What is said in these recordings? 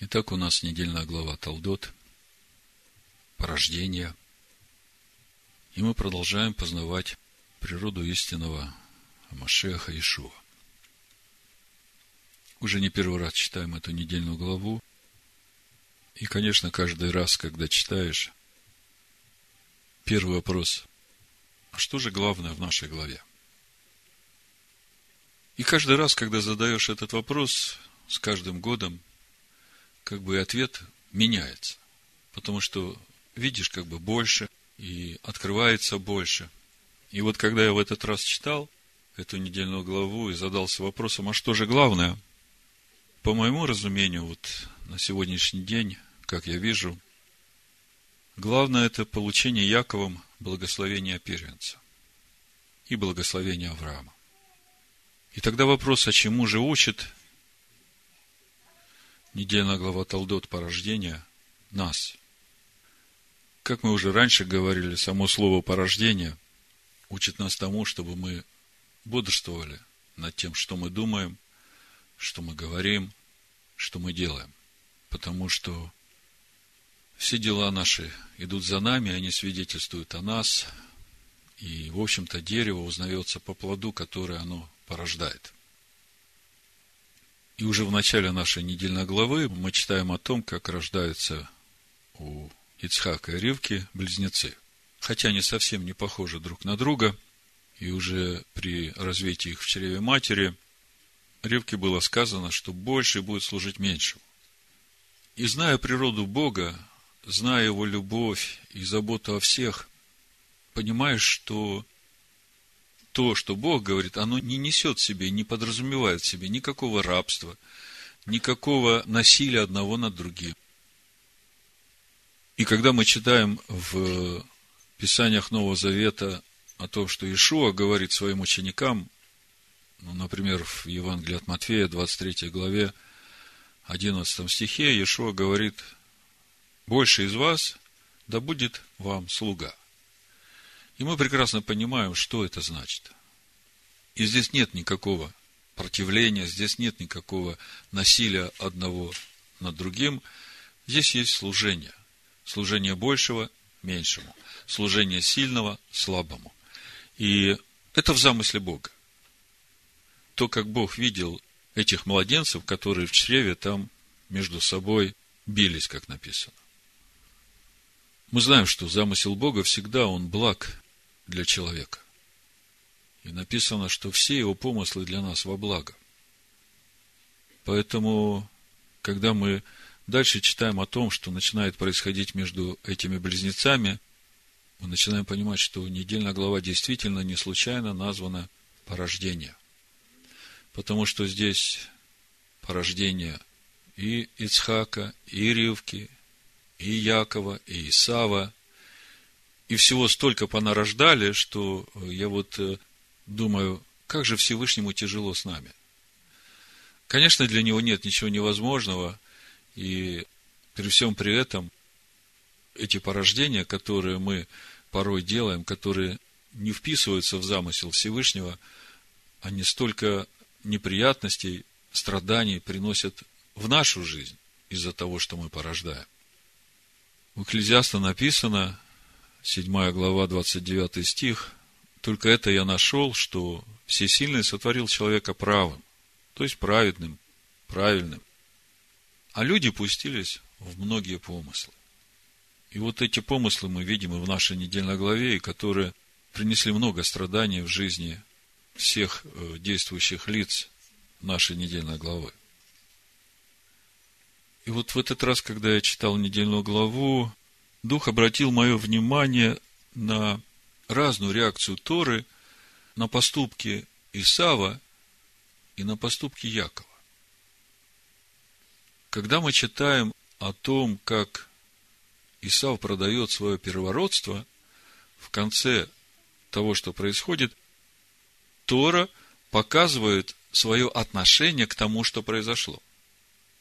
Итак, у нас недельная глава Талдот, порождение. И мы продолжаем познавать природу истинного Машеха Ишуа. Уже не первый раз читаем эту недельную главу. И, конечно, каждый раз, когда читаешь, первый вопрос, а что же главное в нашей главе? И каждый раз, когда задаешь этот вопрос, с каждым годом, как бы ответ меняется. Потому что видишь как бы больше, и открывается больше. И вот когда я в этот раз читал эту недельную главу и задался вопросом, а что же главное? По моему разумению, вот на сегодняшний день, как я вижу, главное это получение Яковом благословения первенца и благословения Авраама. И тогда вопрос, а чему же учит недельная глава Талдот порождения нас? Как мы уже раньше говорили, само слово порождение учит нас тому, чтобы мы бодрствовали над тем, что мы думаем, что мы говорим, что мы делаем. Потому что все дела наши идут за нами, они свидетельствуют о нас, и, в общем-то, дерево узнается по плоду, который оно порождает. И уже в начале нашей недельной главы мы читаем о том, как рождаются у Ицхака и Ривки близнецы. Хотя они совсем не похожи друг на друга, и уже при развитии их в чреве матери Ривке было сказано, что больше будет служить меньшему. И зная природу Бога, зная Его любовь и заботу о всех, понимаешь, что то, что Бог говорит, оно не несет в себе, не подразумевает в себе никакого рабства, никакого насилия одного над другим. И когда мы читаем в Писаниях Нового Завета о том, что Ишуа говорит своим ученикам, ну, например, в Евангелии от Матфея, 23 главе, 11 стихе, Иешуа говорит, «Больше из вас да будет вам слуга». И мы прекрасно понимаем, что это значит. И здесь нет никакого противления, здесь нет никакого насилия одного над другим. Здесь есть служение. Служение большего меньшему. Служение сильного слабому. И это в замысле Бога. То, как Бог видел этих младенцев, которые в чреве там между собой бились, как написано. Мы знаем, что замысел Бога всегда он благ для человека. И написано, что все его помыслы для нас во благо. Поэтому, когда мы дальше читаем о том, что начинает происходить между этими близнецами, мы начинаем понимать, что недельная глава действительно не случайно названа порождение. Потому что здесь порождение и Ицхака, и Ривки, и Якова, и Исава – и всего столько понарождали, что я вот э, думаю, как же Всевышнему тяжело с нами. Конечно, для него нет ничего невозможного, и при всем при этом эти порождения, которые мы порой делаем, которые не вписываются в замысел Всевышнего, они столько неприятностей, страданий приносят в нашу жизнь из-за того, что мы порождаем. В Экклезиаста написано, 7 глава, 29 стих, только это я нашел, что Всесильный сотворил человека правым, то есть праведным, правильным. А люди пустились в многие помыслы. И вот эти помыслы мы видим и в нашей недельной главе, и которые принесли много страданий в жизни всех э, действующих лиц нашей недельной главы. И вот в этот раз, когда я читал недельную главу, Дух обратил мое внимание на разную реакцию Торы на поступки Исава и на поступки Якова. Когда мы читаем о том, как Исав продает свое первородство, в конце того, что происходит, Тора показывает свое отношение к тому, что произошло.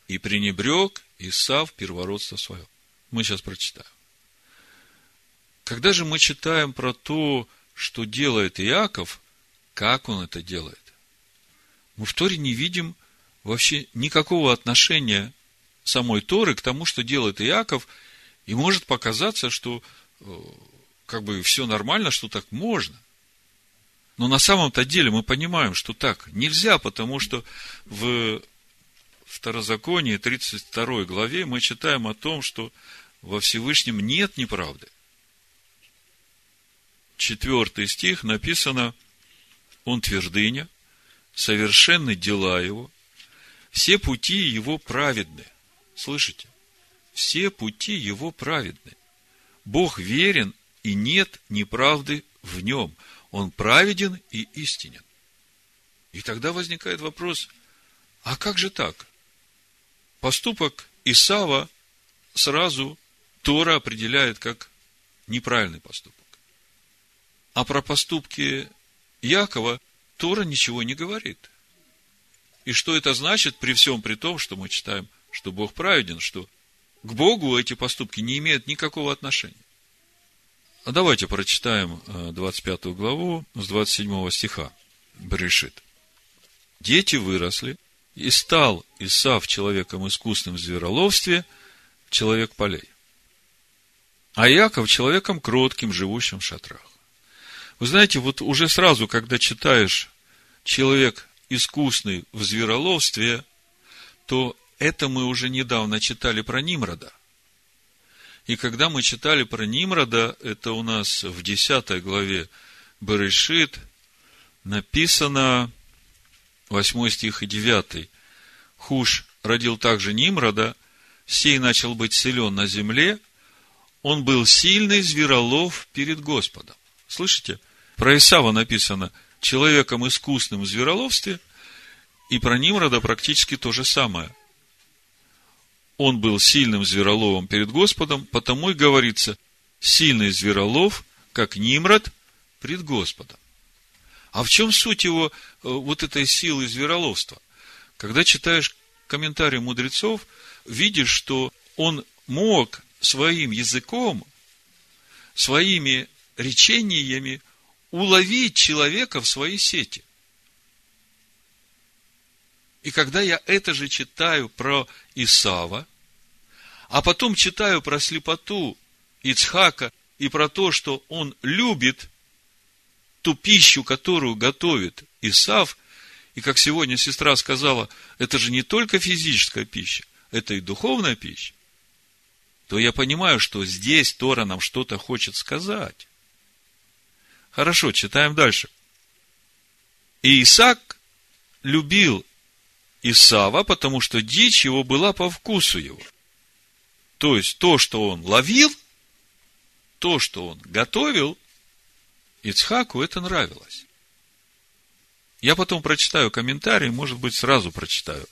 И пренебрег Исав первородство свое. Мы сейчас прочитаем. Когда же мы читаем про то, что делает Иаков, как он это делает, мы в Торе не видим вообще никакого отношения самой Торы к тому, что делает Иаков, и может показаться, что э, как бы все нормально, что так можно. Но на самом-то деле мы понимаем, что так нельзя, потому что в Второзаконии, 32 главе, мы читаем о том, что во Всевышнем нет неправды. Четвертый стих написано, он твердыня, совершенны дела его, все пути его праведны. Слышите? Все пути его праведны. Бог верен, и нет неправды в нем. Он праведен и истинен. И тогда возникает вопрос, а как же так? Поступок Исава сразу Тора определяет как неправильный поступок. А про поступки Якова Тора ничего не говорит. И что это значит при всем при том, что мы читаем, что Бог праведен, что к Богу эти поступки не имеют никакого отношения. А давайте прочитаем 25 э, главу с 27 стиха. Брешит. Дети выросли, и стал Исав человеком искусным в звероловстве, человек полей. А Яков человеком кротким, живущим в шатрах. Вы знаете, вот уже сразу, когда читаешь человек искусный в звероловстве, то это мы уже недавно читали про Нимрода. И когда мы читали про Нимрода, это у нас в 10 главе Берешит, написано 8 стих и 9. Хуш родил также Нимрода, сей начал быть силен на земле, он был сильный зверолов перед Господом. Слышите? Про Исава написано человеком искусным в звероловстве, и про Нимрода практически то же самое. Он был сильным звероловом перед Господом, потому и говорится, сильный зверолов, как Нимрод, пред Господом. А в чем суть его, э, вот этой силы звероловства? Когда читаешь комментарии мудрецов, видишь, что он мог своим языком, своими речениями уловить человека в свои сети. И когда я это же читаю про Исава, а потом читаю про слепоту Ицхака и про то, что он любит ту пищу, которую готовит Исав, и как сегодня сестра сказала, это же не только физическая пища, это и духовная пища, то я понимаю, что здесь Тора нам что-то хочет сказать. Хорошо, читаем дальше. И Исаак любил Исава, потому что дичь его была по вкусу его. То есть, то, что он ловил, то, что он готовил, Ицхаку это нравилось. Я потом прочитаю комментарий, может быть, сразу прочитаю,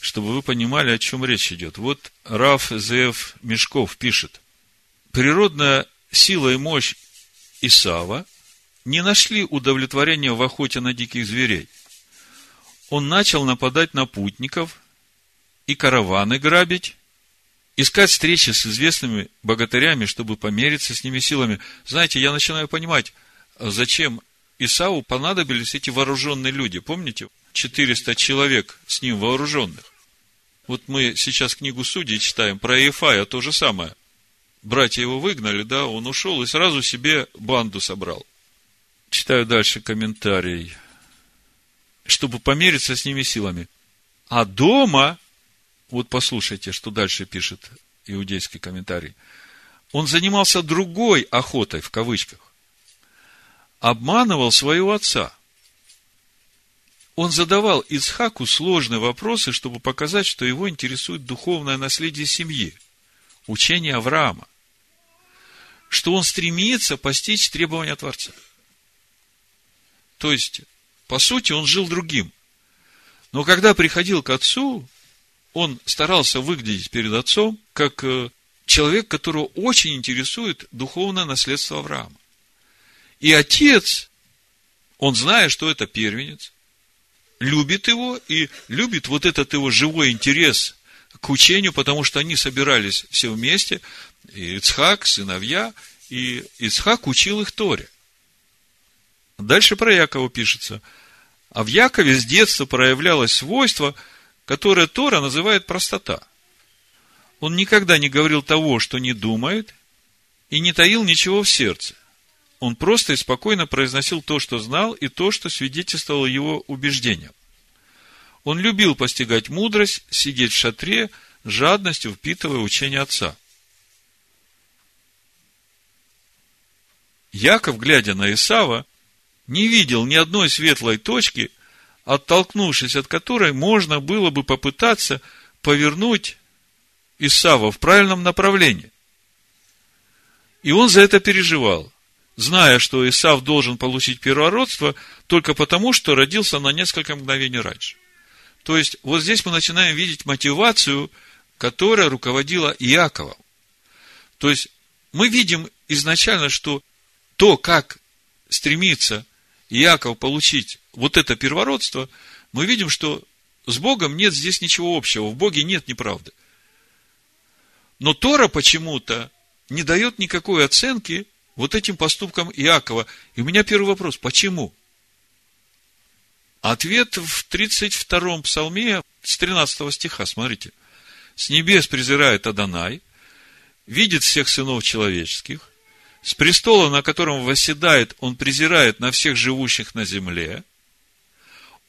чтобы вы понимали, о чем речь идет. Вот Раф Зев Мешков пишет. Природная сила и мощь Исава не нашли удовлетворения в охоте на диких зверей. Он начал нападать на путников и караваны грабить, искать встречи с известными богатырями, чтобы помериться с ними силами. Знаете, я начинаю понимать, зачем Исау понадобились эти вооруженные люди. Помните? 400 человек с ним вооруженных. Вот мы сейчас книгу Судей читаем про Ефая, то же самое. Братья его выгнали, да, он ушел и сразу себе банду собрал. Читаю дальше комментарий. Чтобы помериться с ними силами. А дома, вот послушайте, что дальше пишет иудейский комментарий. Он занимался другой охотой, в кавычках обманывал своего отца. Он задавал Исхаку сложные вопросы, чтобы показать, что его интересует духовное наследие семьи, учение Авраама, что он стремится постичь требования Творца. То есть, по сути, он жил другим. Но когда приходил к отцу, он старался выглядеть перед отцом как э, человек, которого очень интересует духовное наследство Авраама. И отец, он зная, что это первенец, любит его и любит вот этот его живой интерес к учению, потому что они собирались все вместе, и Ицхак, сыновья, и Ицхак учил их Торе. Дальше про Якова пишется. А в Якове с детства проявлялось свойство, которое Тора называет простота. он никогда не говорил того, что не думает, и не таил ничего в сердце. Он просто и спокойно произносил то, что знал, и то, что свидетельствовало его убеждениям. Он любил постигать мудрость, сидеть в шатре, жадностью впитывая учение отца. Яков, глядя на Исава, не видел ни одной светлой точки, оттолкнувшись от которой можно было бы попытаться повернуть Исава в правильном направлении. И он за это переживал, зная, что Исав должен получить первородство только потому, что родился на несколько мгновений раньше. То есть, вот здесь мы начинаем видеть мотивацию, которая руководила Иаковом. То есть, мы видим изначально, что то, как стремится Иаков получить вот это первородство, мы видим, что с Богом нет здесь ничего общего, в Боге нет неправды. Но Тора почему-то не дает никакой оценки вот этим поступкам Иакова. И у меня первый вопрос, почему? Ответ в 32-м псалме с 13 стиха, смотрите. С небес презирает Адонай, видит всех сынов человеческих, с престола, на котором восседает, он презирает на всех живущих на земле.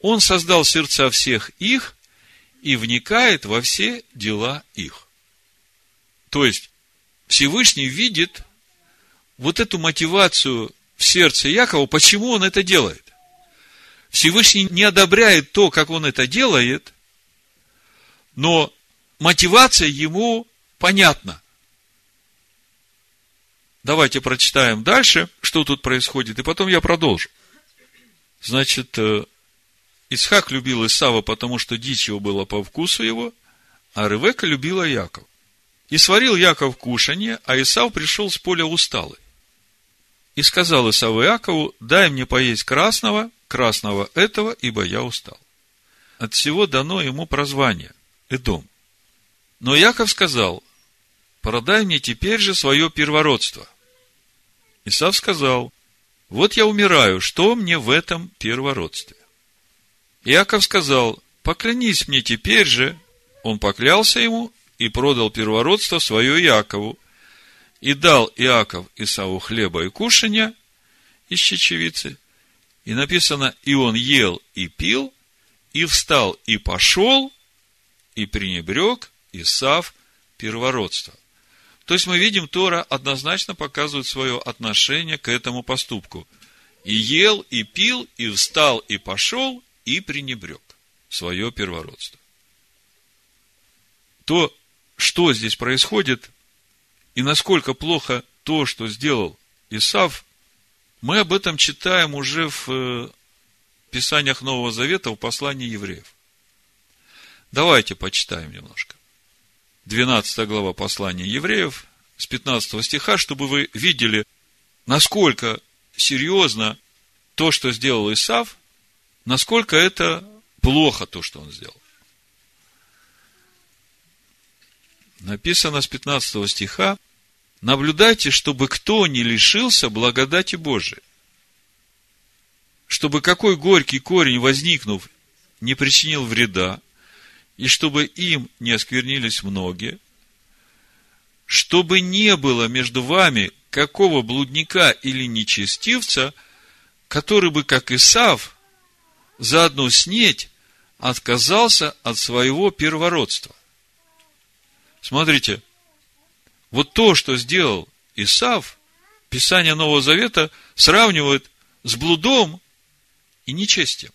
Он создал сердца всех их и вникает во все дела их. То есть, Всевышний видит вот эту мотивацию в сердце Якова, почему он это делает. Всевышний не одобряет то, как он это делает, но мотивация ему понятна. Давайте прочитаем дальше, что тут происходит, и потом я продолжу. Значит, э, Исхак любил Исава, потому что дичь его была по вкусу его, а Ревека любила Яков. И сварил Яков кушанье, а Исав пришел с поля усталый. И сказал Исав Иакову, дай мне поесть красного, красного этого, ибо я устал. От всего дано ему прозвание – Эдом. Но Яков сказал, продай мне теперь же свое первородство. Исав сказал, вот я умираю, что мне в этом первородстве? Иаков сказал, поклянись мне теперь же. Он поклялся ему и продал первородство свое Иакову. И дал Иаков Исаву хлеба и кушанья из чечевицы. И написано, и он ел и пил, и встал и пошел, и пренебрег Исав первородство. То есть мы видим, Тора однозначно показывает свое отношение к этому поступку. И ел, и пил, и встал, и пошел, и пренебрег свое первородство. То, что здесь происходит, и насколько плохо то, что сделал Исав, мы об этом читаем уже в э, Писаниях Нового Завета, в послании евреев. Давайте почитаем немножко. 12 глава послания евреев, с 15 стиха, чтобы вы видели, насколько серьезно то, что сделал Исав, насколько это плохо то, что он сделал. Написано с 15 стиха, наблюдайте, чтобы кто не лишился благодати Божией. Чтобы какой горький корень, возникнув, не причинил вреда, и чтобы им не осквернились многие, чтобы не было между вами какого блудника или нечестивца, который бы, как Исав, за одну снеть отказался от своего первородства. Смотрите, вот то, что сделал Исав, Писание Нового Завета сравнивает с блудом и нечестием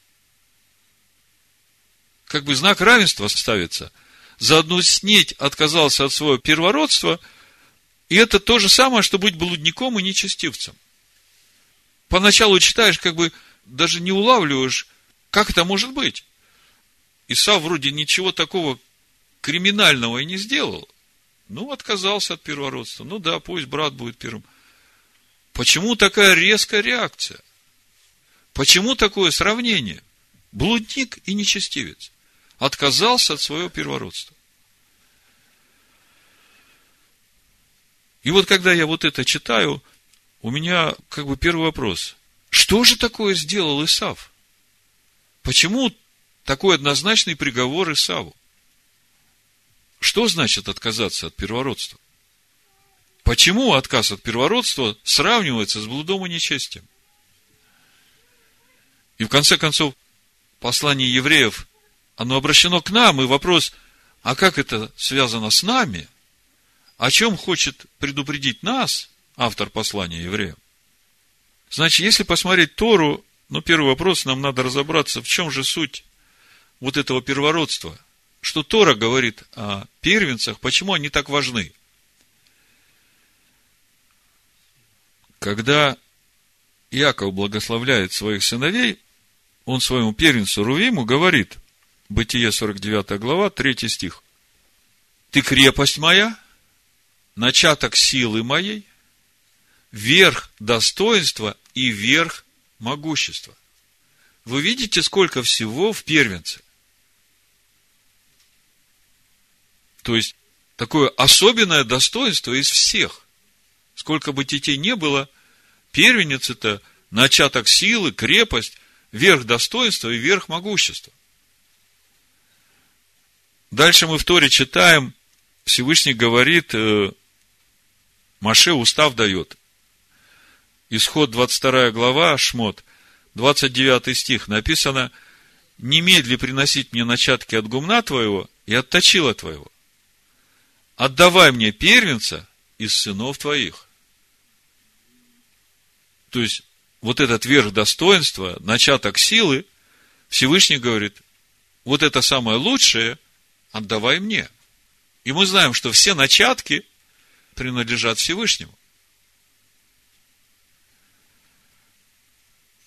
как бы знак равенства ставится. За одну снеть отказался от своего первородства, и это то же самое, что быть блудником и нечестивцем. Поначалу читаешь, как бы даже не улавливаешь, как это может быть. Исав вроде ничего такого криминального и не сделал. Ну, отказался от первородства. Ну да, пусть брат будет первым. Почему такая резкая реакция? Почему такое сравнение? Блудник и нечестивец отказался от своего первородства. И вот когда я вот это читаю, у меня как бы первый вопрос. Что же такое сделал Исав? Почему такой однозначный приговор Исаву? Что значит отказаться от первородства? Почему отказ от первородства сравнивается с блудом и нечестием? И в конце концов, послание евреев, оно обращено к нам, и вопрос, а как это связано с нами? О чем хочет предупредить нас автор послания евреям? Значит, если посмотреть Тору, ну, первый вопрос, нам надо разобраться, в чем же суть вот этого первородства. Что Тора говорит о первенцах, почему они так важны – Когда Иаков благословляет своих сыновей, он своему первенцу Рувиму говорит, Бытие 49 глава, 3 стих. Ты крепость моя, начаток силы моей, верх достоинства и верх могущества. Вы видите, сколько всего в первенце? То есть, такое особенное достоинство из всех. Сколько бы детей не было, Первенец – это начаток силы, крепость, верх достоинства и верх могущества. Дальше мы в Торе читаем, Всевышний говорит, э, Маше устав дает. Исход 22 глава, Шмот, 29 стих, написано, «Немедли приносить мне начатки от гумна твоего и от точила твоего. Отдавай мне первенца из сынов твоих». То есть, вот этот верх достоинства, начаток силы, Всевышний говорит, вот это самое лучшее отдавай мне. И мы знаем, что все начатки принадлежат Всевышнему.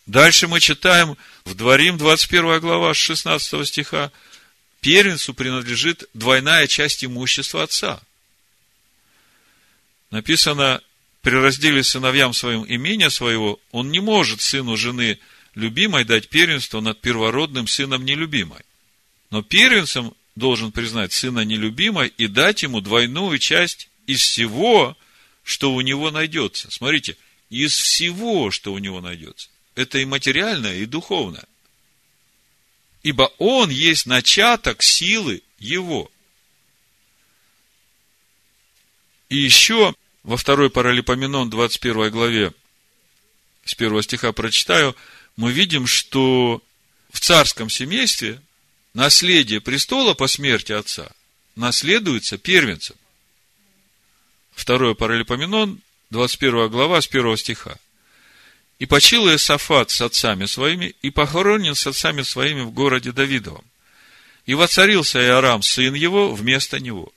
Дальше мы читаем в Дворим, 21 глава, 16 стиха, первенцу принадлежит двойная часть имущества отца. Написано, при разделе сыновьям своим имения своего, он не может сыну жены любимой дать первенство над первородным сыном нелюбимой. Но первенцем должен признать сына нелюбимой и дать ему двойную часть из всего, что у него найдется. Смотрите, из всего, что у него найдется. Это и материальное, и духовное. Ибо он есть начаток силы его. И еще во второй Паралипоменон, 21 главе, с первого стиха прочитаю, мы видим, что в царском семействе наследие престола по смерти отца наследуется первенцем. Второе Паралипоменон, 21 глава, с первого стиха. «И почил Иосафат с отцами своими, и похоронен с отцами своими в городе Давидовом. И воцарился Иорам, сын его, вместо него.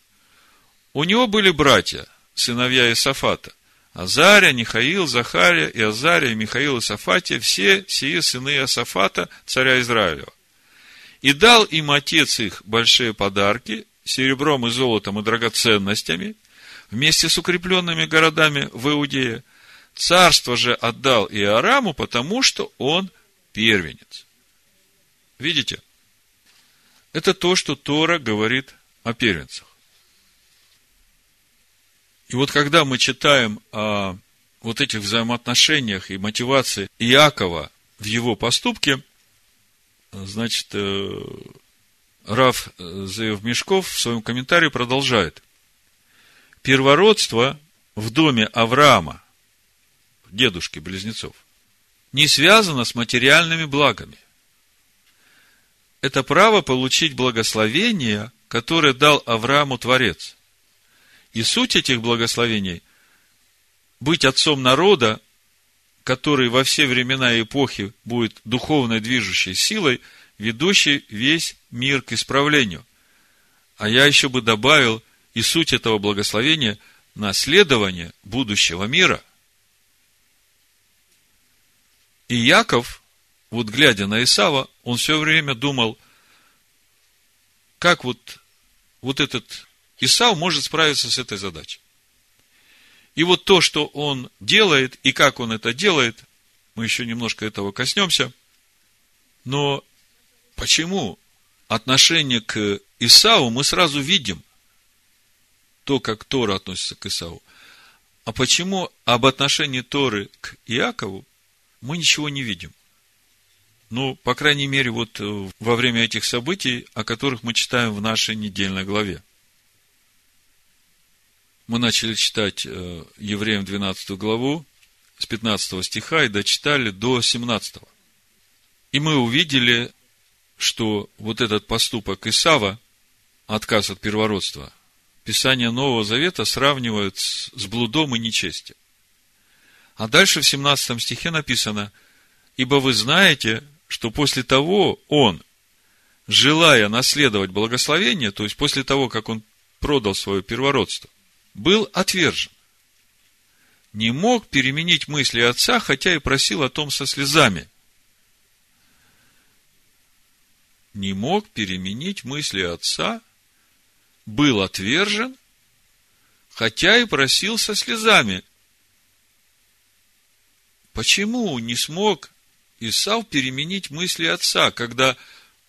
У него были братья – сыновья Исафата. Азария, Нихаил, Захария, и Азария, Михаил, и Сафатия, все сии сыны Асафата, царя Израилева. И дал им отец их большие подарки, серебром и золотом и драгоценностями, вместе с укрепленными городами в Иудее. Царство же отдал Иораму, потому что он первенец. Видите? Это то, что Тора говорит о первенцах. И вот когда мы читаем о вот этих взаимоотношениях и мотивации Иакова в его поступке, значит, э, Раф Заев Мешков в своем комментарии продолжает. Первородство в доме Авраама, дедушки близнецов, не связано с материальными благами. Это право получить благословение, которое дал Аврааму Творец – и суть этих благословений – быть отцом народа, который во все времена и эпохи будет духовной движущей силой, ведущей весь мир к исправлению. А я еще бы добавил и суть этого благословения – наследование будущего мира. И Яков, вот глядя на Исава, он все время думал, как вот, вот этот Исав может справиться с этой задачей. И вот то, что он делает, и как он это делает, мы еще немножко этого коснемся. Но почему отношение к Исаву мы сразу видим, то, как Тора относится к Исаву. А почему об отношении Торы к Иакову мы ничего не видим? Ну, по крайней мере, вот во время этих событий, о которых мы читаем в нашей недельной главе. Мы начали читать э, Евреям 12 главу с 15 стиха и дочитали до 17. И мы увидели, что вот этот поступок Исава, отказ от первородства, Писание Нового Завета сравнивают с блудом и нечестием. А дальше в 17 стихе написано, «Ибо вы знаете, что после того он, желая наследовать благословение, то есть после того, как он продал свое первородство, был отвержен. Не мог переменить мысли отца, хотя и просил о том со слезами. Не мог переменить мысли отца, был отвержен, хотя и просил со слезами. Почему не смог Исав переменить мысли отца, когда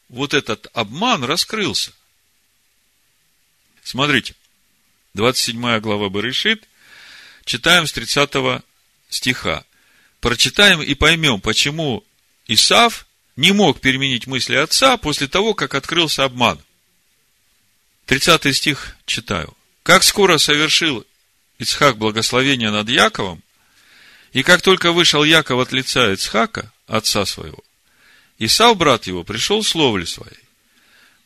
вот этот обман раскрылся? Смотрите, 27 глава Барышит, читаем с 30 стиха. Прочитаем и поймем, почему Исав не мог переменить мысли отца после того, как открылся обман. 30 стих читаю. Как скоро совершил Ицхак благословение над Яковом, и как только вышел Яков от лица Ицхака, отца своего, Исав, брат его, пришел с ловли своей.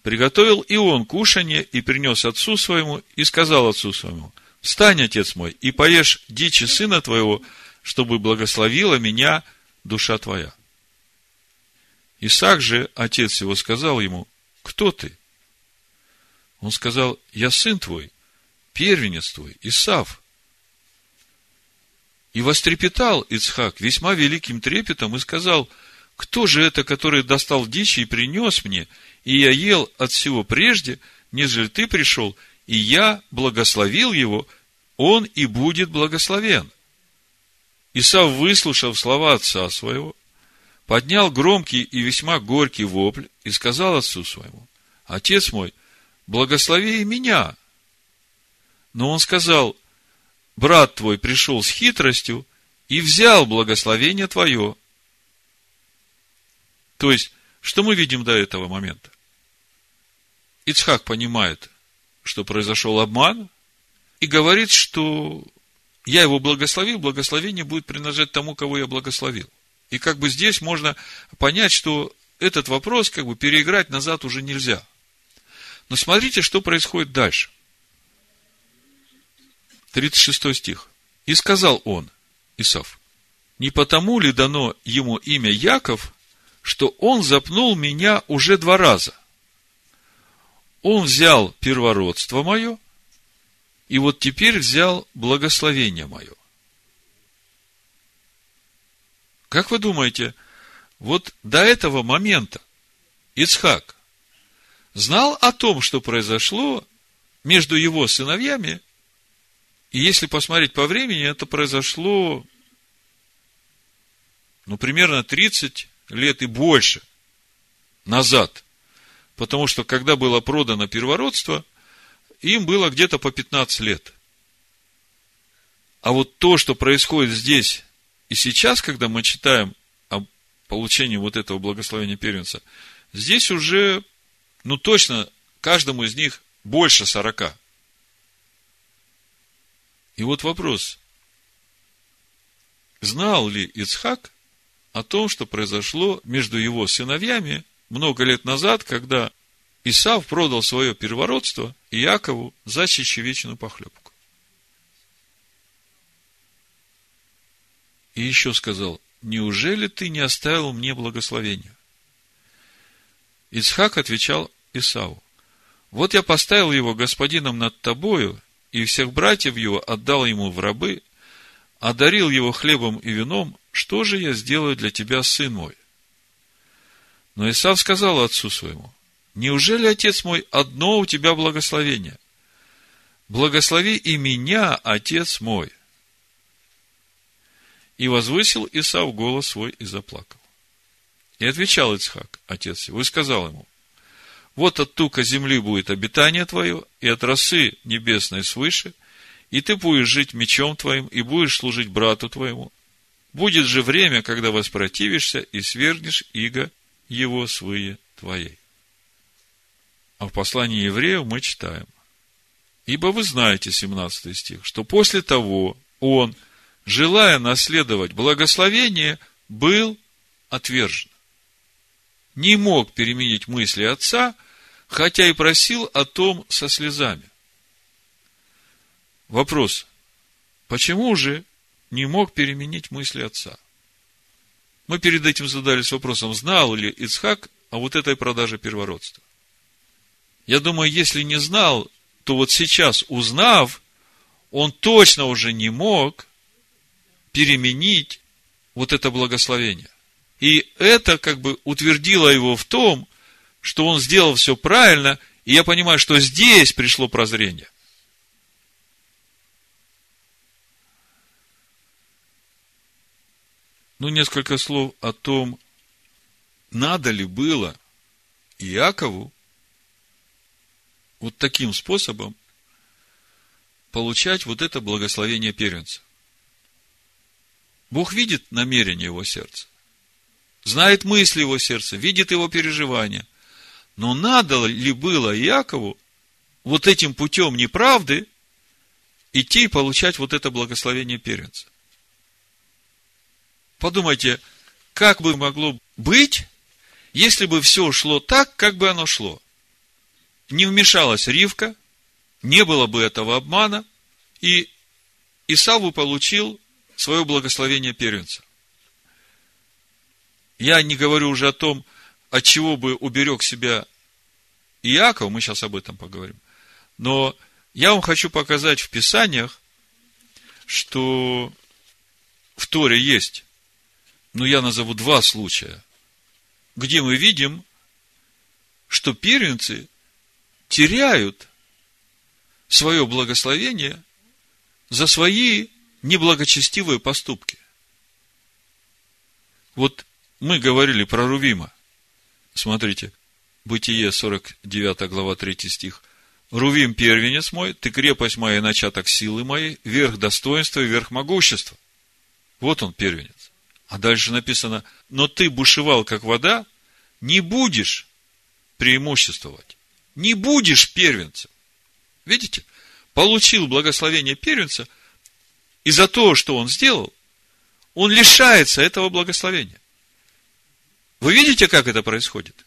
Приготовил и он кушанье, и принес отцу своему, и сказал отцу своему, «Встань, отец мой, и поешь дичи сына твоего, чтобы благословила меня душа твоя». Исаак же, отец его, сказал ему, «Кто ты?» Он сказал, «Я сын твой, первенец твой, Исав». И вострепетал Ицхак весьма великим трепетом и сказал, «Кто же это, который достал дичи и принес мне, и я ел от всего прежде, нежели ты пришел, и я благословил его, он и будет благословен. Исав, выслушав слова отца своего, поднял громкий и весьма горький вопль и сказал отцу своему, «Отец мой, благослови и меня». Но он сказал, «Брат твой пришел с хитростью и взял благословение твое». То есть, что мы видим до этого момента? Ицхак понимает, что произошел обман, и говорит, что я его благословил, благословение будет принадлежать тому, кого я благословил. И как бы здесь можно понять, что этот вопрос как бы переиграть назад уже нельзя. Но смотрите, что происходит дальше. 36 стих. И сказал он, Исав, не потому ли дано ему имя Яков, что он запнул меня уже два раза – он взял первородство мое, и вот теперь взял благословение мое. Как вы думаете, вот до этого момента Ицхак знал о том, что произошло между его сыновьями, и если посмотреть по времени, это произошло, ну, примерно 30 лет и больше назад. Потому что, когда было продано первородство, им было где-то по 15 лет. А вот то, что происходит здесь и сейчас, когда мы читаем о получении вот этого благословения первенца, здесь уже, ну точно, каждому из них больше 40. И вот вопрос. Знал ли Ицхак о том, что произошло между его сыновьями много лет назад, когда Исав продал свое первородство Иакову за чечевичную похлебку. И еще сказал, неужели ты не оставил мне благословения? Ицхак отвечал Исаву, вот я поставил его господином над тобою, и всех братьев его отдал ему в рабы, одарил его хлебом и вином, что же я сделаю для тебя, сын мой? Но Исав сказал отцу своему, неужели, отец мой, одно у тебя благословение? Благослови и меня, отец мой. И возвысил Исав голос свой и заплакал. И отвечал Ицхак, отец его, и сказал ему, вот от тука земли будет обитание твое, и от росы небесной свыше, и ты будешь жить мечом твоим, и будешь служить брату твоему. Будет же время, когда воспротивишься и свергнешь иго его свые твоей. А в послании евреев мы читаем. Ибо вы знаете, 17 стих, что после того он, желая наследовать благословение, был отвержен. Не мог переменить мысли отца, хотя и просил о том со слезами. Вопрос. Почему же не мог переменить мысли отца? Мы перед этим задались вопросом, знал ли Ицхак о вот этой продаже первородства. Я думаю, если не знал, то вот сейчас, узнав, он точно уже не мог переменить вот это благословение. И это как бы утвердило его в том, что он сделал все правильно, и я понимаю, что здесь пришло прозрение. Ну, несколько слов о том, надо ли было Иакову вот таким способом получать вот это благословение первенца. Бог видит намерение его сердца, знает мысли его сердца, видит его переживания. Но надо ли было Иакову вот этим путем неправды идти и получать вот это благословение первенца? Подумайте, как бы могло быть, если бы все шло так, как бы оно шло. Не вмешалась Ривка, не было бы этого обмана, и Исав бы получил свое благословение первенца. Я не говорю уже о том, от чего бы уберег себя Иаков, мы сейчас об этом поговорим. Но я вам хочу показать в Писаниях, что в Торе есть но я назову два случая, где мы видим, что первенцы теряют свое благословение за свои неблагочестивые поступки. Вот мы говорили про Рувима. Смотрите, Бытие 49 глава 3 стих. Рувим первенец мой, ты крепость моя, начаток силы моей, верх достоинства и верх могущества. Вот он первенец. А дальше написано, но ты бушевал, как вода, не будешь преимуществовать. Не будешь первенцем. Видите? Получил благословение первенца, и за то, что он сделал, он лишается этого благословения. Вы видите, как это происходит?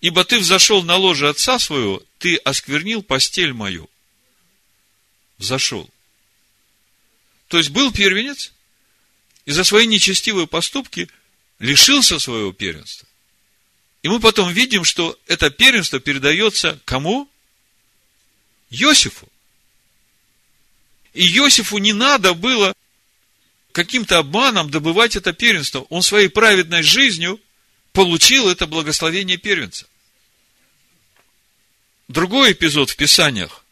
Ибо ты взошел на ложе отца своего, ты осквернил постель мою. Взошел. То есть был первенец, и за свои нечестивые поступки лишился своего первенства. И мы потом видим, что это первенство передается кому? Иосифу. И Иосифу не надо было каким-то обманом добывать это первенство. Он своей праведной жизнью получил это благословение первенца. Другой эпизод в Писаниях.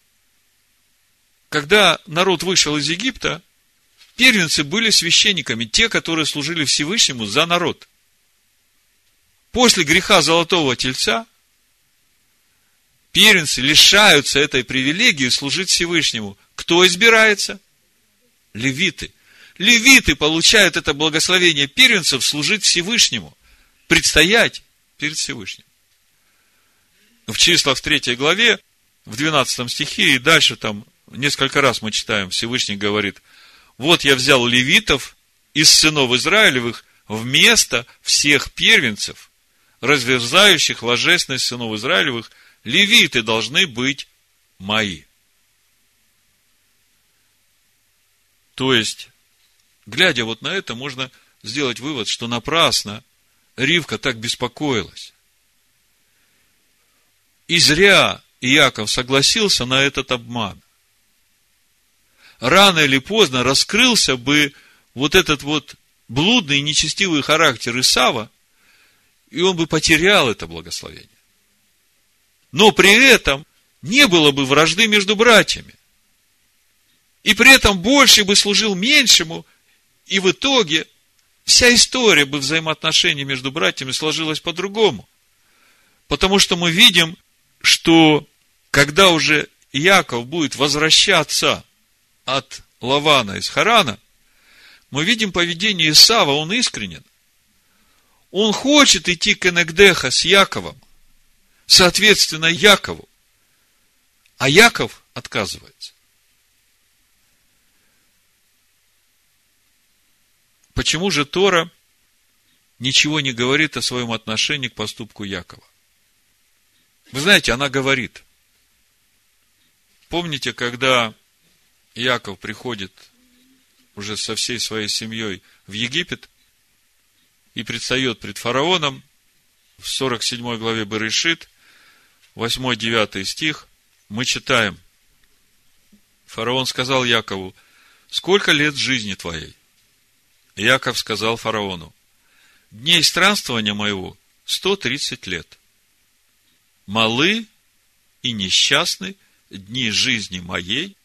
Когда народ вышел из Египта, Первенцы были священниками, те, которые служили Всевышнему за народ. После греха Золотого Тельца первенцы лишаются этой привилегии служить Всевышнему. Кто избирается? Левиты. Левиты получают это благословение первенцев служить Всевышнему, предстоять перед Всевышним. В числах в третьей главе, в 12 стихе и дальше там несколько раз мы читаем, Всевышний говорит – вот я взял левитов из сынов Израилевых вместо всех первенцев, разверзающих ложесность сынов Израилевых, левиты должны быть мои. То есть, глядя вот на это, можно сделать вывод, что напрасно Ривка так беспокоилась. И зря Иаков согласился на этот обман рано или поздно раскрылся бы вот этот вот блудный нечестивый характер Исава, и он бы потерял это благословение. Но при этом не было бы вражды между братьями. И при этом больше бы служил меньшему, и в итоге вся история бы взаимоотношений между братьями сложилась по-другому. Потому что мы видим, что когда уже Яков будет возвращаться от Лавана из Харана, мы видим поведение Исава, он искренен. Он хочет идти к Энегдеха с Яковом, соответственно, Якову. А Яков отказывается. Почему же Тора ничего не говорит о своем отношении к поступку Якова? Вы знаете, она говорит. Помните, когда Яков приходит уже со всей своей семьей в Египет и предстает пред фараоном в 47 главе Берешит, 8-9 стих, мы читаем. Фараон сказал Якову, сколько лет жизни твоей? Яков сказал фараону, дней странствования моего 130 лет. Малы и несчастны дни жизни моей,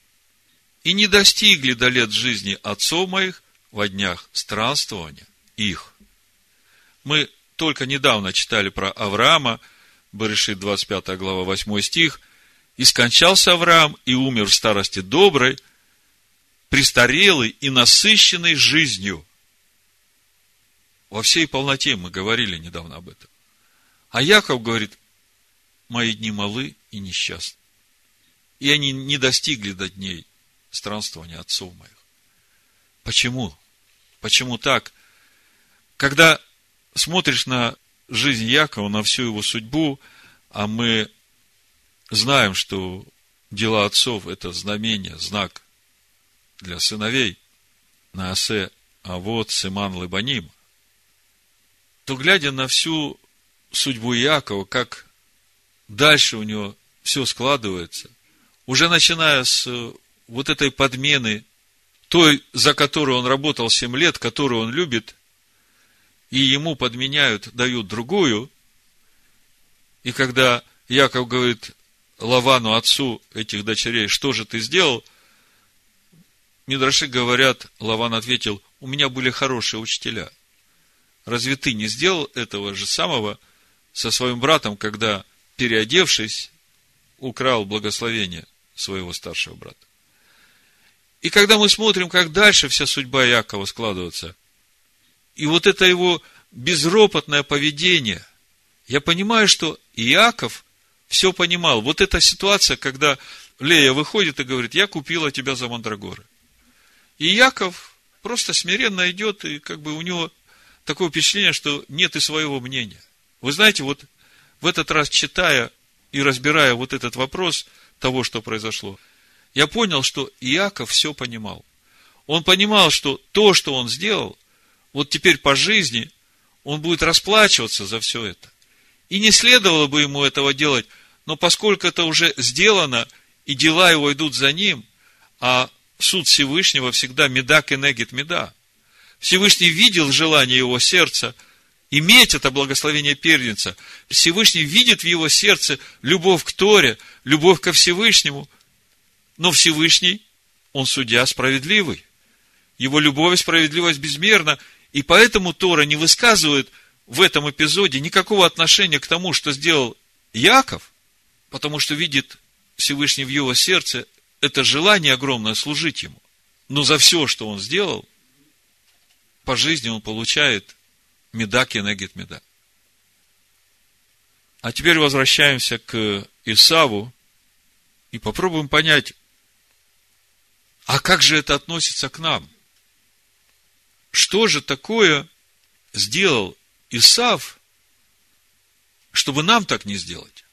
и не достигли до лет жизни отцов моих во днях странствования их. Мы только недавно читали про Авраама, Берешит 25 глава 8 стих, и скончался Авраам и умер в старости доброй, престарелый и насыщенный жизнью. Во всей полноте мы говорили недавно об этом. А Яков говорит, мои дни малы и несчастны. И они не достигли до дней странствования отцов моих. Почему? Почему так? Когда смотришь на жизнь Якова, на всю его судьбу, а мы знаем, что дела отцов – это знамение, знак для сыновей, на осе, а вот Симан Лыбаним, то, глядя на всю судьбу Якова, как дальше у него все складывается, уже начиная с вот этой подмены, той, за которую он работал 7 лет, которую он любит, и ему подменяют, дают другую, и когда Яков говорит Лавану, отцу этих дочерей, что же ты сделал? Мидраши говорят, Лаван ответил, у меня были хорошие учителя. Разве ты не сделал этого же самого со своим братом, когда, переодевшись, украл благословение своего старшего брата? И когда мы смотрим, как дальше вся судьба Якова складывается, и вот это его безропотное поведение, я понимаю, что Иаков все понимал. Вот эта ситуация, когда Лея выходит и говорит, я купила тебя за мандрагоры. И Яков просто смиренно идет, и как бы у него такое впечатление, что нет и своего мнения. Вы знаете, вот в этот раз читая и разбирая вот этот вопрос того, что произошло, я понял, что Иаков все понимал. Он понимал, что то, что он сделал, вот теперь по жизни он будет расплачиваться за все это. И не следовало бы ему этого делать, но поскольку это уже сделано, и дела его идут за ним, а суд Всевышнего всегда медак и негит меда. Всевышний видел желание его сердца иметь это благословение первенца. Всевышний видит в его сердце любовь к Торе, любовь ко Всевышнему, но Всевышний, Он судья справедливый. Его любовь и справедливость безмерна, и поэтому Тора не высказывает в этом эпизоде никакого отношения к тому, что сделал Яков, потому что видит Всевышний в его сердце это желание огромное служить ему. Но за все, что он сделал, по жизни он получает меда кенегет меда. А теперь возвращаемся к Исаву и попробуем понять, а как же это относится к нам? Что же такое сделал Исав, чтобы нам так не сделать?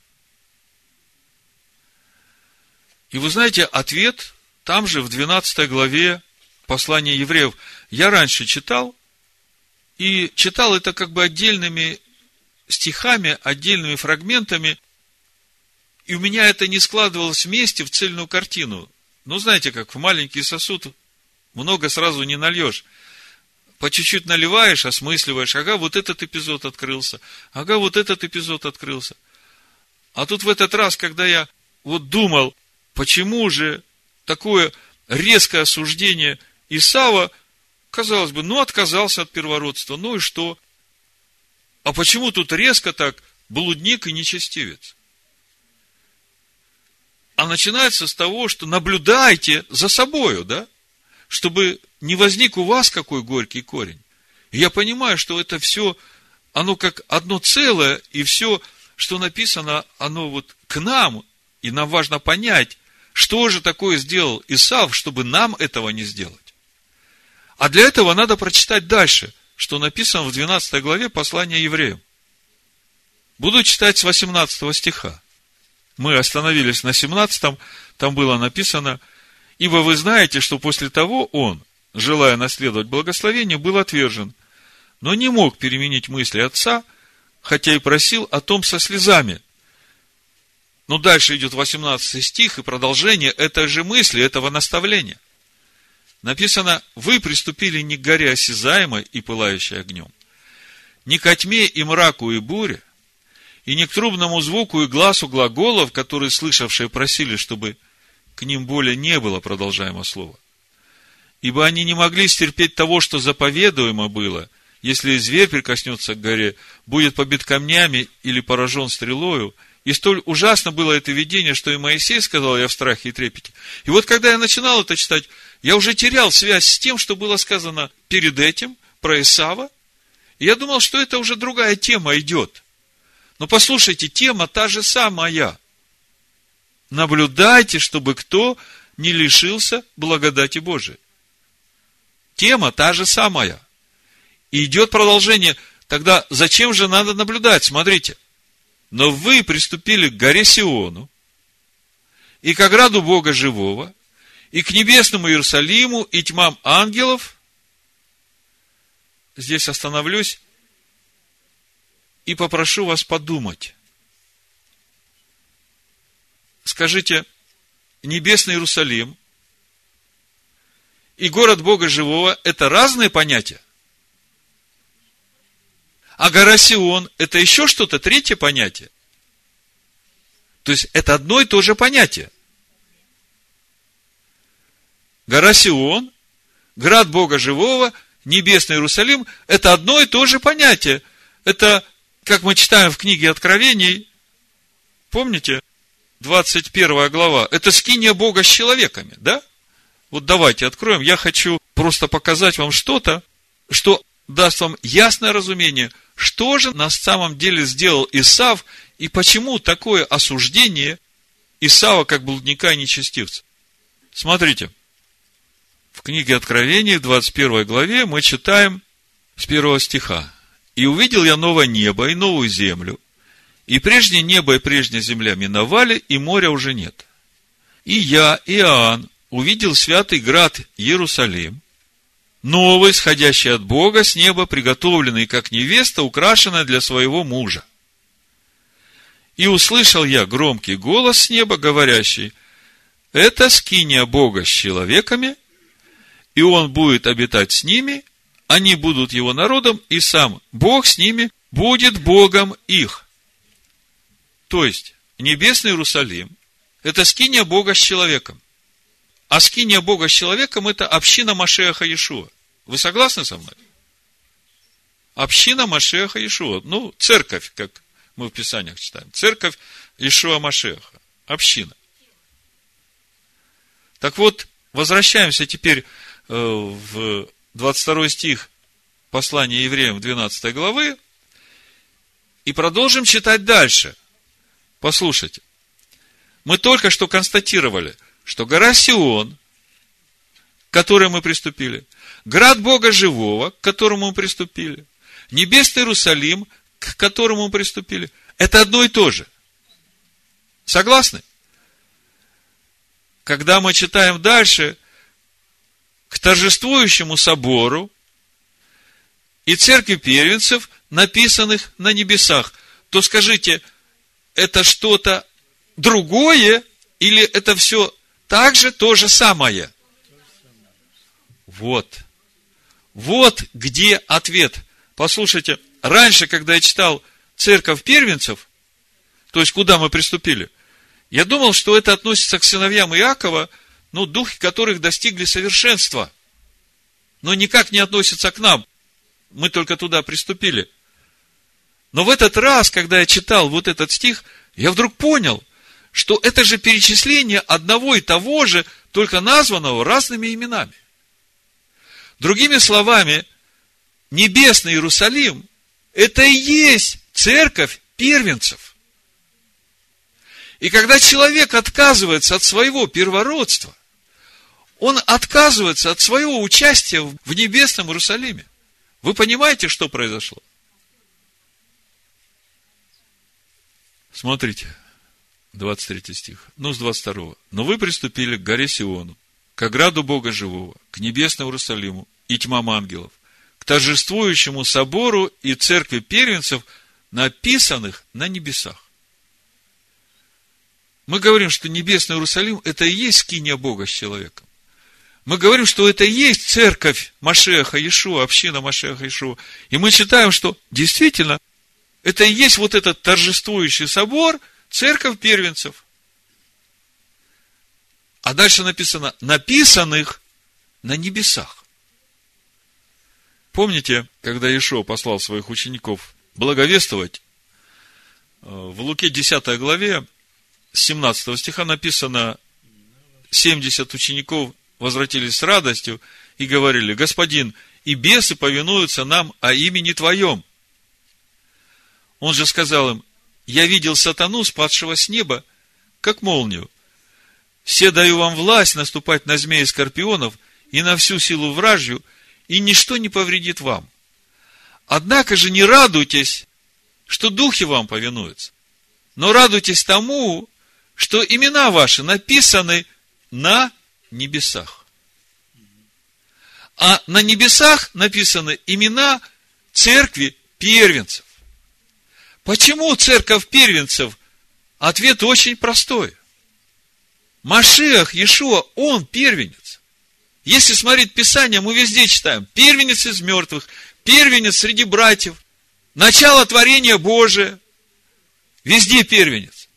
И вы знаете, ответ там же в 12 главе послания евреев. Я раньше читал, и читал это как бы отдельными стихами, отдельными фрагментами, и у меня это не складывалось вместе в цельную картину. Ну, знаете, как в маленький сосуд много сразу не нальешь. По чуть-чуть наливаешь, осмысливаешь. Ага, вот этот эпизод открылся. Ага, вот этот эпизод открылся. А тут в этот раз, когда я вот думал, почему же такое резкое осуждение Исава, казалось бы, ну, отказался от первородства, ну и что? А почему тут резко так блудник и нечестивец? А начинается с того, что наблюдайте за собою, да? Чтобы не возник у вас какой горький корень. И я понимаю, что это все, оно как одно целое, и все, что написано, оно вот к нам И нам важно понять, что же такое сделал Исав, чтобы нам этого не сделать. А для этого надо прочитать дальше, что написано в 12 главе послания евреям. Буду читать с 18 стиха. Мы остановились на 17, там было написано, «Ибо вы знаете, что после того он, желая наследовать благословение, был отвержен, но не мог переменить мысли отца, хотя и просил о том со слезами». Но дальше идет 18 стих и продолжение этой же мысли, этого наставления. Написано, вы приступили не к горе осязаемой и пылающей огнем, не ко тьме и мраку и буре, и не к трубному звуку и глазу глаголов, которые слышавшие просили, чтобы к ним более не было продолжаемого слова. Ибо они не могли стерпеть того, что заповедуемо было, если зверь прикоснется к горе, будет побит камнями или поражен стрелою, и столь ужасно было это видение, что и Моисей сказал, я в страхе и трепете. И вот когда я начинал это читать, я уже терял связь с тем, что было сказано перед этим, про Исава. И я думал, что это уже другая тема идет. Но послушайте, тема та же самая. Наблюдайте, чтобы кто не лишился благодати Божией. Тема та же самая. И идет продолжение. Тогда зачем же надо наблюдать? Смотрите. Но вы приступили к горе Сиону и к ограду Бога живого, и к небесному Иерусалиму, и тьмам ангелов. Здесь остановлюсь и попрошу вас подумать. Скажите, небесный Иерусалим и город Бога Живого – это разные понятия? А гора Сион – это еще что-то, третье понятие? То есть, это одно и то же понятие. Гора Сион, град Бога Живого, небесный Иерусалим – это одно и то же понятие. Это как мы читаем в книге Откровений, помните, 21 глава, это скиния Бога с человеками, да? Вот давайте откроем. Я хочу просто показать вам что-то, что даст вам ясное разумение, что же на самом деле сделал Исав и почему такое осуждение Исава как блудника и нечестивца. Смотрите, в книге Откровений, в 21 главе, мы читаем с первого стиха. И увидел я новое небо и новую землю. И прежнее небо и прежняя земля миновали, и моря уже нет. И я, Иоанн, увидел святый град Иерусалим, новый, сходящий от Бога с неба, приготовленный как невеста, украшенная для своего мужа. И услышал я громкий голос с неба, говорящий, это скиния Бога с человеками, и он будет обитать с ними, они будут его народом, и сам Бог с ними будет Богом их. То есть, небесный Иерусалим – это скиния Бога с человеком. А скиния Бога с человеком – это община Машеха Иешуа. Вы согласны со мной? Община Машеха Иешуа. Ну, церковь, как мы в Писаниях читаем. Церковь Иешуа Машеха. Община. Так вот, возвращаемся теперь э, в 22 стих послания евреям 12 главы, и продолжим читать дальше. Послушайте. Мы только что констатировали, что гора Сион, к которой мы приступили, град Бога Живого, к которому мы приступили, небесный Иерусалим, к которому мы приступили, это одно и то же. Согласны? Когда мы читаем дальше, к торжествующему собору и церкви первенцев, написанных на небесах, то скажите, это что-то другое или это все так же то же самое? Вот. Вот где ответ. Послушайте, раньше, когда я читал церковь первенцев, то есть куда мы приступили, я думал, что это относится к сыновьям Иакова – ну, духи которых достигли совершенства, но никак не относятся к нам. Мы только туда приступили. Но в этот раз, когда я читал вот этот стих, я вдруг понял, что это же перечисление одного и того же, только названного разными именами. Другими словами, небесный Иерусалим – это и есть церковь первенцев. И когда человек отказывается от своего первородства, он отказывается от своего участия в небесном Иерусалиме. Вы понимаете, что произошло? Смотрите, 23 стих. Ну, с 22. Но вы приступили к горе Сиону, к ограду Бога Живого, к небесному Иерусалиму и тьмам ангелов, к торжествующему собору и церкви первенцев, написанных на небесах. Мы говорим, что небесный Иерусалим – это и есть скиния Бога с человеком. Мы говорим, что это и есть церковь Машеха Иешуа, община Машеха Иешуа. И мы читаем, что действительно это и есть вот этот торжествующий собор, церковь первенцев. А дальше написано, написанных на небесах. Помните, когда Иешуа послал своих учеников благовествовать, э, в Луке 10 главе, с 17 стиха написано, 70 учеников возвратились с радостью и говорили, Господин, и бесы повинуются нам о имени Твоем. Он же сказал им, я видел сатану, спадшего с неба, как молнию. Все даю вам власть наступать на змеи скорпионов и на всю силу вражью, и ничто не повредит вам. Однако же не радуйтесь, что духи вам повинуются, но радуйтесь тому, что имена ваши написаны на небесах. А на небесах написаны имена церкви первенцев. Почему церковь первенцев? Ответ очень простой. Машиах, Иешуа, он первенец. Если смотреть Писание, мы везде читаем. Первенец из мертвых, первенец среди братьев, начало творения Божия. Везде первенец.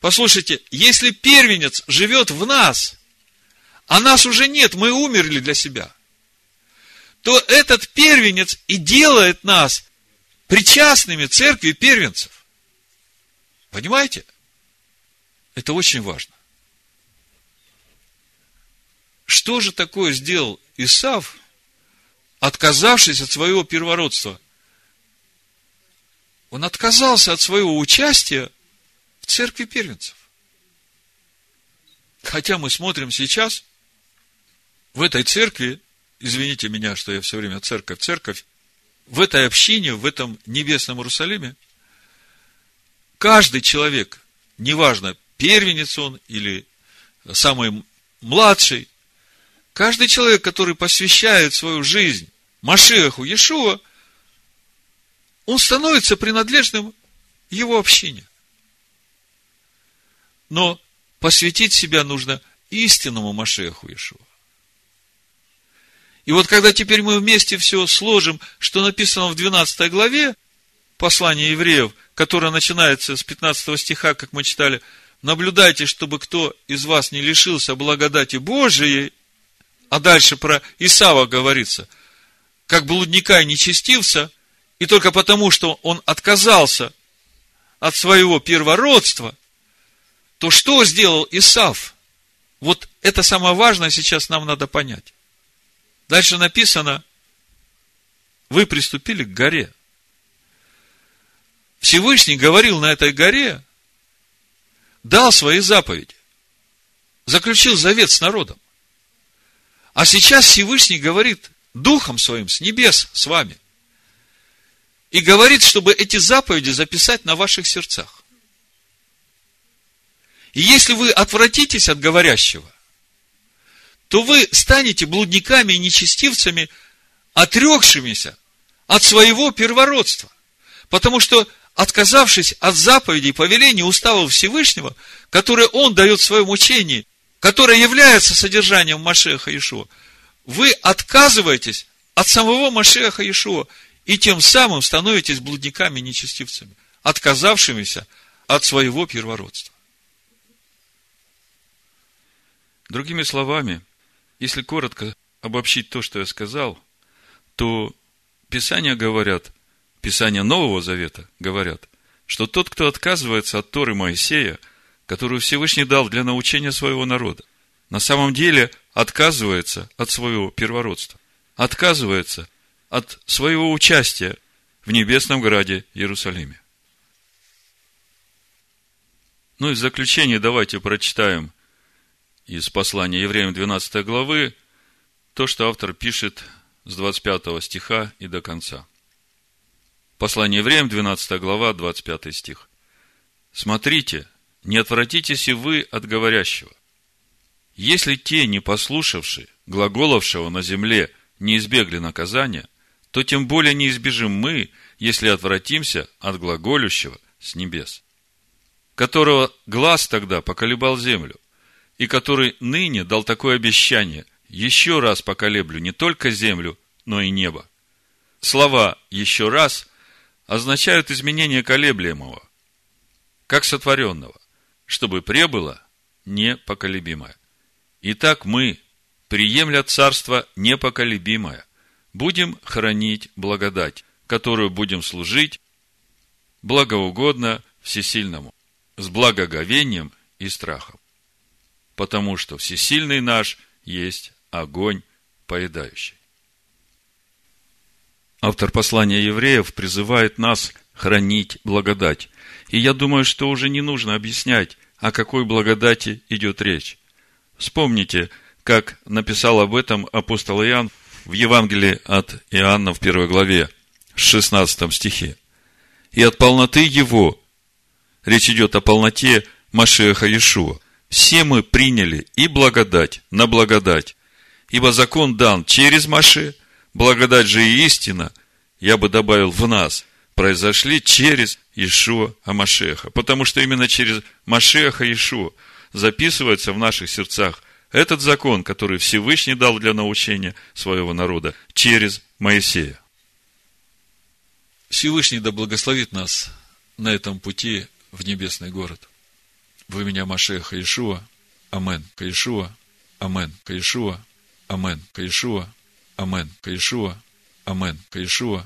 Послушайте, если первенец живет в нас, а нас уже нет, мы умерли для себя, то этот первенец и делает нас причастными церкви первенцев. Понимаете? Это очень важно. Что же такое сделал Исав, отказавшись от своего первородства? Он отказался от своего участия в церкви первенцев. Хотя мы смотрим сейчас, в этой церкви, извините меня, что я все время церковь, церковь, в этой общине, в этом небесном Иерусалиме, каждый человек, неважно, первенец он или самый младший, каждый человек, который посвящает свою жизнь Машеху Иешуа, он становится принадлежным его общине. Но посвятить себя нужно истинному Машеху Иешуа. И вот когда теперь мы вместе все сложим, что написано в 12 главе послания евреев, которое начинается с 15 стиха, как мы читали, наблюдайте, чтобы кто из вас не лишился благодати Божией, а дальше про Исава говорится, как блудника и нечестивца, и только потому, что он отказался от своего первородства, то что сделал Исав? Вот это самое важное сейчас нам надо понять. Дальше написано, вы приступили к горе. Всевышний говорил на этой горе, дал свои заповеди, заключил завет с народом. А сейчас Всевышний говорит Духом Своим с небес с вами. И говорит, чтобы эти заповеди записать на ваших сердцах. И если вы отвратитесь от говорящего, то вы станете блудниками и нечестивцами, отрекшимися от своего первородства. Потому что, отказавшись от заповедей, повелений, уставов Всевышнего, которые Он дает в своем учении, которое является содержанием Машеха Ишуа, вы отказываетесь от самого Машеха Ишуа и тем самым становитесь блудниками и нечестивцами, отказавшимися от своего первородства. Другими словами, если коротко обобщить то, что я сказал, то Писания говорят, Писания Нового Завета говорят, что тот, кто отказывается от Торы Моисея, которую Всевышний дал для научения своего народа, на самом деле отказывается от своего первородства, отказывается от своего участия в небесном граде Иерусалиме. Ну и в заключение давайте прочитаем из послания евреям 12 главы то, что автор пишет с 25 стиха и до конца. Послание евреям, 12 глава, 25 стих. «Смотрите, не отвратитесь и вы от говорящего. Если те, не послушавшие, глаголовшего на земле, не избегли наказания, то тем более не избежим мы, если отвратимся от глаголющего с небес, которого глаз тогда поколебал землю, и который ныне дал такое обещание – еще раз поколеблю не только землю, но и небо. Слова «еще раз» означают изменение колеблемого, как сотворенного, чтобы пребыло непоколебимое. Итак, мы, приемля царство непоколебимое, будем хранить благодать, которую будем служить благоугодно всесильному, с благоговением и страхом. Потому что всесильный наш есть огонь поедающий. Автор послания евреев призывает нас хранить благодать. И я думаю, что уже не нужно объяснять, о какой благодати идет речь. Вспомните, как написал об этом апостол Иоанн в Евангелии от Иоанна в первой главе, 16 стихе. И от полноты его, речь идет о полноте Машеха Иешуа, все мы приняли и благодать на благодать. Ибо закон дан через Маше, благодать же и истина, я бы добавил в нас, произошли через Ишуа Амашеха. Потому что именно через Машеха Ишуа записывается в наших сердцах этот закон, который Всевышний дал для научения своего народа через Моисея. Всевышний да благословит нас на этом пути в небесный город. Вы меня Машеха Ишуа. Амен. Каишуа. Амен. Каишуа. Амен. Каишуа. Амен. Каишуа. Амен. Каишуа.